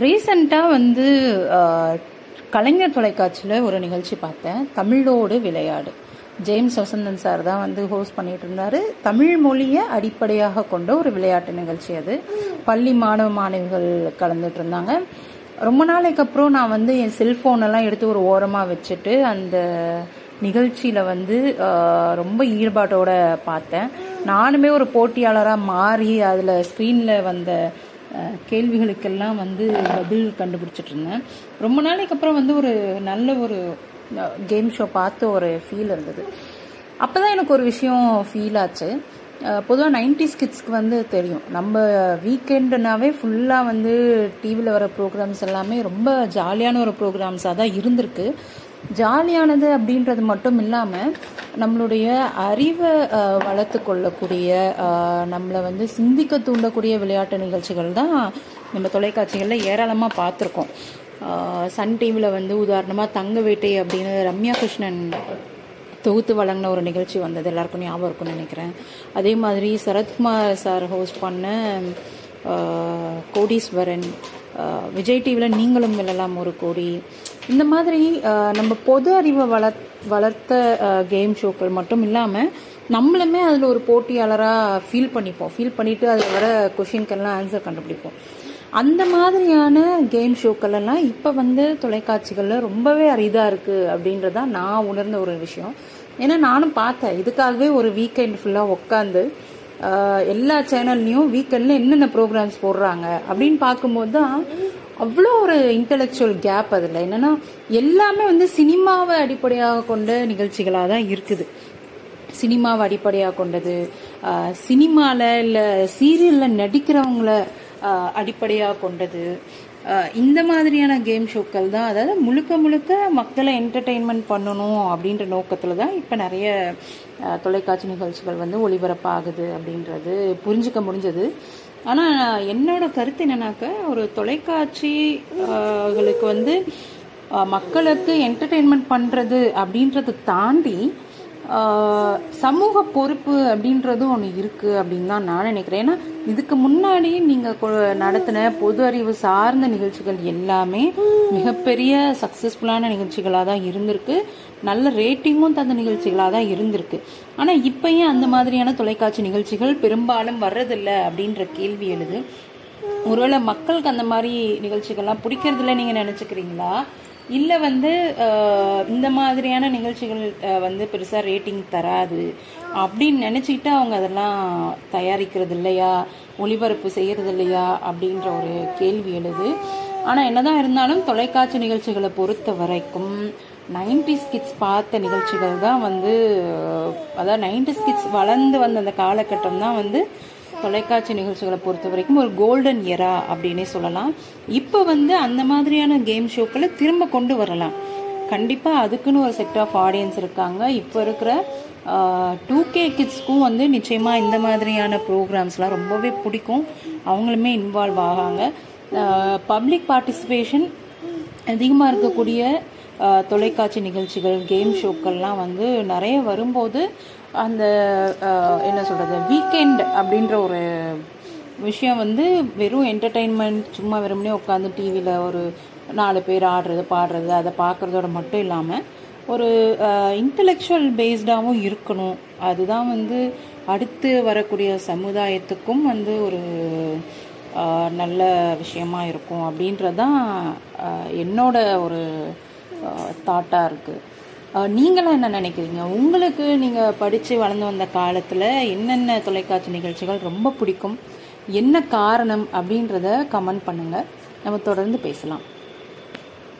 ரீசண்டாக வந்து கலைஞர் தொலைக்காட்சியில் ஒரு நிகழ்ச்சி பார்த்தேன். தமிழோடு விளையாடு. ஜேம்ஸ் வசந்தன் சார் தான் வந்து ஹோஸ்ட் பண்ணிட்டு இருந்தாரு. தமிழ் மொழியை அடிப்படையாக கொண்ட ஒரு விளையாட்டு நிகழ்ச்சி அது. பள்ளி மாணவ மாணவிகள் கலந்துட்டு இருந்தாங்க. ரொம்ப நாளைக்கு அப்புறம் நான் வந்து என் செல்போன் எல்லாம் எடுத்து ஒரு ஓரமாக வச்சுட்டு அந்த நிகழ்ச்சியில் வந்து ரொம்ப ஈடுபாட்டோட பார்த்தேன். நானுமே ஒரு போட்டியாளராக மாறி அதில் ஸ்க்ரீனில் வந்த கேள்விகளுக்கெல்லாம் வந்து பதில் கண்டுபிடிச்சிட்டு இருந்தேன் ரொம்ப நாளைக்கு அப்புறம் வந்து ஒரு நல்ல ஒரு கேம் ஷோ பார்த்து ஒரு ஃபீல் இருந்தது. அப்போ தான் எனக்கு ஒரு விஷயம் ஃபீல் ஆச்சு. பொதுவாக நைன்டிஸ் கிட்ஸ்க்கு வந்து தெரியும். நம்ம வீக்கெண்டுனாவே ஃபுல்லாக வந்து டிவியில் வர ப்ரோக்ராம்ஸ் எல்லாமே ரொம்ப ஜாலியான ஒரு ப்ரோக்ராம்ஸாக தான் இருந்திருக்கு. ஜாலியானது அப்படின்றது மட்டும் இல்லாமல் நம்மளுடைய அறிவை வளர்த்து கொள்ளக்கூடிய நம்மளை வந்து சிந்திக்க தூண்டக்கூடிய விளையாட்டு நிகழ்ச்சிகள் தான் நம்ம தொலைக்காட்சிகளில் ஏராளமாக பார்த்துருக்கோம். சன் டிவியில் வந்து உதாரணமாக தங்க வேட்டை அப்படின்னு ரம்யா கிருஷ்ணன் தொகுத்து வழங்கின ஒரு நிகழ்ச்சி வந்தது. எல்லாருக்கும் ஞாபகம் இருக்கும்னு நினைக்கிறேன். அதே மாதிரி சரத்குமார் சார் ஹோஸ்ட் பண்ண கோடீஸ்வரன் விஜய் டிவியில் நீங்களும் வெல்லலாம் ஒரு கோடி. இந்த மாதிரி நம்ம பொது அறிவை வளர் வளர்த்த கேம் ஷோக்கள் மட்டும் இல்லாமல் நம்மளுமே அதில் ஒரு போட்டியாளராக ஃபீல் பண்ணிப்போம். ஃபீல் பண்ணிவிட்டு அதில் வர கொஷின்கெல்லாம் ஆன்சர் கண்டுபிடிப்போம். அந்த மாதிரியான கேம் ஷோக்கள் எல்லாம் இப்போ வந்து தொலைக்காட்சிகளில் ரொம்பவே அரிதாக இருக்குது அப்படின்றதான் நான் உணர்ந்த ஒரு விஷயம். ஏன்னா நானும் பார்த்தேன். இதுக்காகவே ஒரு வீக்கெண்ட் ஃபுல்லாக உட்காந்து எல்லா சேனல்லையும் வீக்கெண்டில் என்னென்ன ப்ரோக்ராம்ஸ் போடுறாங்க அப்படின்னு பார்க்கும்போது தான் அவ்வளோ ஒரு இன்டெலெக்சுவல் கேப் அதில். என்னன்னா எல்லாமே வந்து சினிமாவை அடிப்படையாக கொண்ட நிகழ்ச்சிகளாக தான் இருக்குது. சினிமாவை அடிப்படையாக கொண்டது சினிமாவில் இல்லை சீரியலில் நடிக்கிறவங்கள அடிப்படையாக கொண்டது இந்த மாதிரியான கேம் ஷோக்கள் தான். அதாவது முழுக்க முழுக்க மக்களை என்டர்டெயின்மெண்ட் பண்ணணும் அப்படின்ற நோக்கத்தில் தான் இப்போ நிறைய தொலைக்காட்சி நிகழ்ச்சிகள் வந்து ஒளிபரப்பாகுது அப்படின்றது புரிஞ்சுக்க முடிஞ்சது. ஆனால் என்னோட கருத்து என்னன்னாக்க ஒரு தொலைக்காட்சிகளுக்கு வந்து மக்களுக்கு என்டர்டெயின்மெண்ட் பண்ணுறது அப்படின்றத தாண்டி சமூக பொறுப்பு அப்படின்றதும் ஒன்று இருக்குது அப்படின்னு தான் நான் நினைக்கிறேன். ஏன்னா இதுக்கு முன்னாடி நீங்கள் நடத்தின பொது அறிவு சார்ந்த நிகழ்ச்சிகள் எல்லாமே மிகப்பெரிய சக்ஸஸ்ஃபுல்லான நிகழ்ச்சிகளாக தான் இருந்திருக்கு. நல்ல ரேட்டிங்கும் தந்த நிகழ்ச்சிகளாக தான் இருந்திருக்கு. ஆனால் இப்பயும் அந்த மாதிரியான தொலைக்காட்சி நிகழ்ச்சிகள் பெரும்பாலும் வர்றதில்லை அப்படின்ற கேள்வி எழுது. ஒருவேளை மக்களுக்கு அந்த மாதிரி நிகழ்ச்சிகள்லாம் பிடிக்கிறதில்ல நீங்கள் நினச்சிக்கிறீங்களா? இல்லை வந்து இந்த மாதிரியான நிகழ்ச்சிகள் வந்து பெருசாக ரேட்டிங் தராது. அப்படின்னு நினச்சிக்கிட்டு அவங்க அதெல்லாம் தயாரிக்கிறது இல்லையா? ஒளிபரப்பு செய்கிறது இல்லையா? அப்படின்ற ஒரு கேள்வி எழுது. ஆனால் என்னதான் இருந்தாலும் தொலைக்காட்சி நிகழ்ச்சிகளை பொறுத்த வரைக்கும் நைன்டிஸ் கிட்ஸ் பார்த்த நிகழ்ச்சிகள் தான் வந்து அதாவது நைன்டிஸ் கிட்ஸ் வளர்ந்து வந்த அந்த காலகட்டம் தான் வந்து தொலைக்காட்சி நிகழ்ச்சிகளை பொறுத்த வரைக்கும் ஒரு கோல்டன் எரா அப்படின்னே சொல்லலாம். இப்போ வந்து அந்த மாதிரியான கேம் ஷோக்களை திரும்ப கொண்டு வரலாம். கண்டிப்பாக அதுக்குன்னு ஒரு செட் ஆஃப் ஆடியன்ஸ் இருக்காங்க. இப்போ இருக்கிற டூ கே கிட்ஸ்க்கும் வந்து நிச்சயமாக இந்த மாதிரியான ப்ரோக்ராம்ஸ்லாம் ரொம்பவே பிடிக்கும். அவங்களுமே இன்வால்வ் ஆகாங்க. பப்ளிக் பார்ட்டிசிபேஷன் அதிகமாக இருக்கக்கூடிய தொலைக்காட்சி நிகழ்ச்சிகள் கேம் ஷோக்கள்லாம் வந்து நிறைய வரும்போது அந்த என்ன சொல்கிறது வீக்கெண்ட் அப்படின்ற ஒரு விஷயம் வந்து வெறும் என்டர்டெயின்மெண்ட் சும்மா வெறும்னே உட்காந்து டிவியில் ஒரு நாலு பேர் ஆடுறது பாடுறது அதை பார்க்குறதோட மட்டும் இல்லாமல் ஒரு இன்டலெக்சுவல் பேஸ்டாகவும் இருக்கணும். அதுதான் வந்து அடுத்து வரக்கூடிய சமுதாயத்துக்கும் வந்து ஒரு நல்ல விஷயமா இருக்கும் அப்படின்றது தான் என்னோட ஒரு தாட்டாக இருக்குது நீங்களாம் என்ன நினைக்கிறீங்க? உங்களுக்கு நீங்கள் படித்து வளர்ந்து வந்த காலத்தில் என்னென்ன தொலைக்காட்சி நிகழ்ச்சிகள் ரொம்ப பிடிக்கும்? என்ன காரணம் அப்படின்றத கமெண்ட் பண்ணுங்கள் நம்ம தொடர்ந்து பேசலாம்.